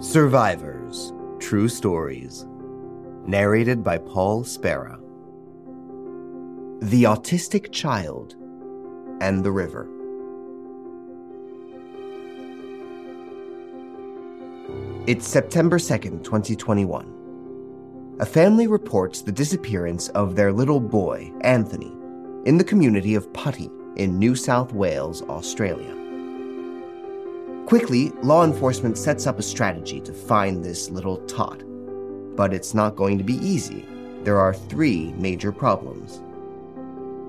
Survivors True Stories. Narrated by Paul Spera. The Autistic Child and the River. It's September 2nd, 2021. A family reports the disappearance of their little boy, Anthony, in the community of Putty in New South Wales, Australia. Quickly, law enforcement sets up a strategy to find this little tot. But it's not going to be easy. There are three major problems.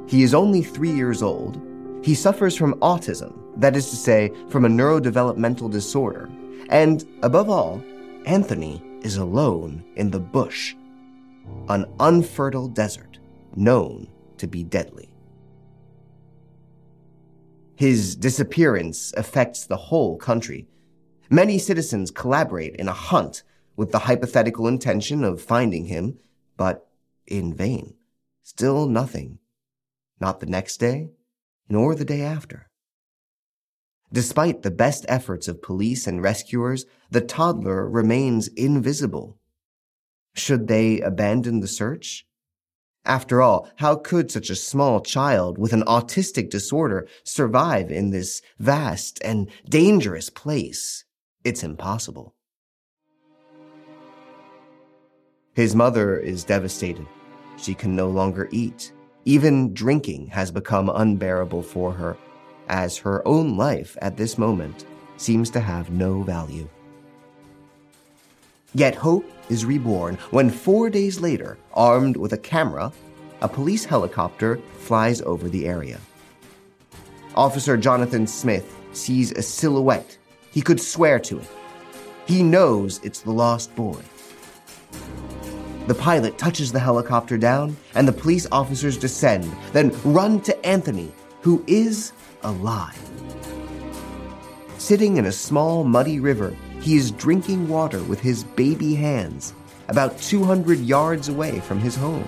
He is only three years old. He suffers from autism, that is to say, from a neurodevelopmental disorder. And above all, Anthony is alone in the bush, an unfertile desert known to be deadly. His disappearance affects the whole country. Many citizens collaborate in a hunt with the hypothetical intention of finding him, but in vain. Still nothing. Not the next day, nor the day after. Despite the best efforts of police and rescuers, the toddler remains invisible. Should they abandon the search? After all, how could such a small child with an autistic disorder survive in this vast and dangerous place? It's impossible. His mother is devastated. She can no longer eat. Even drinking has become unbearable for her, as her own life at this moment seems to have no value. Yet hope is reborn when four days later, armed with a camera, a police helicopter flies over the area. Officer Jonathan Smith sees a silhouette. He could swear to it. He knows it's the lost boy. The pilot touches the helicopter down, and the police officers descend, then run to Anthony, who is alive. Sitting in a small, muddy river, he is drinking water with his baby hands, about 200 yards away from his home.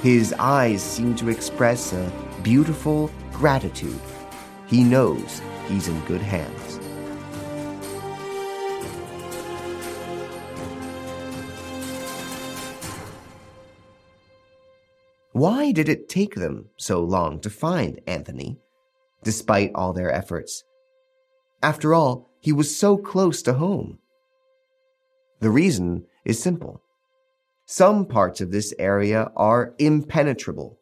His eyes seem to express a beautiful gratitude. He knows he's in good hands. Why did it take them so long to find Anthony, despite all their efforts? After all, he was so close to home. The reason is simple. Some parts of this area are impenetrable.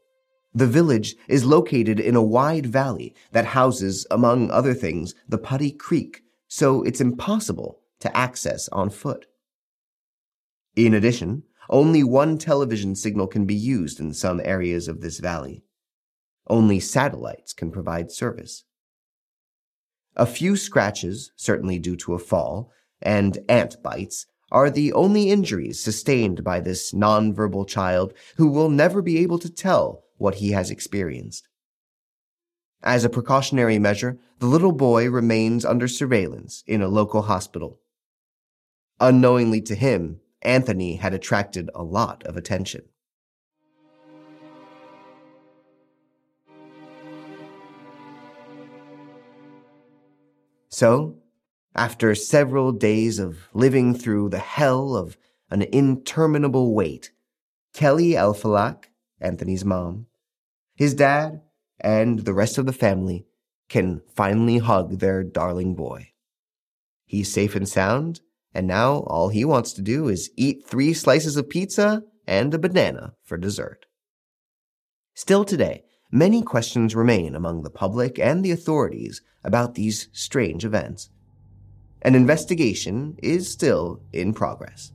The village is located in a wide valley that houses, among other things, the Putty Creek, so it's impossible to access on foot. In addition, only one television signal can be used in some areas of this valley. Only satellites can provide service. A few scratches, certainly due to a fall, and ant bites are the only injuries sustained by this nonverbal child who will never be able to tell what he has experienced. As a precautionary measure, the little boy remains under surveillance in a local hospital. Unknowingly to him, Anthony had attracted a lot of attention. So, after several days of living through the hell of an interminable wait, Kelly Elfalak, Anthony's mom, his dad, and the rest of the family can finally hug their darling boy. He's safe and sound and now all he wants to do is eat three slices of pizza and a banana for dessert. Still today, many questions remain among the public and the authorities about these strange events. An investigation is still in progress.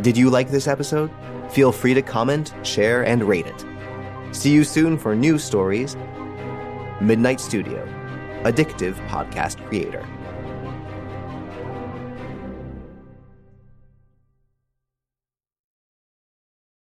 Did you like this episode? Feel free to comment, share, and rate it. See you soon for new stories. Midnight Studio, addictive podcast creator.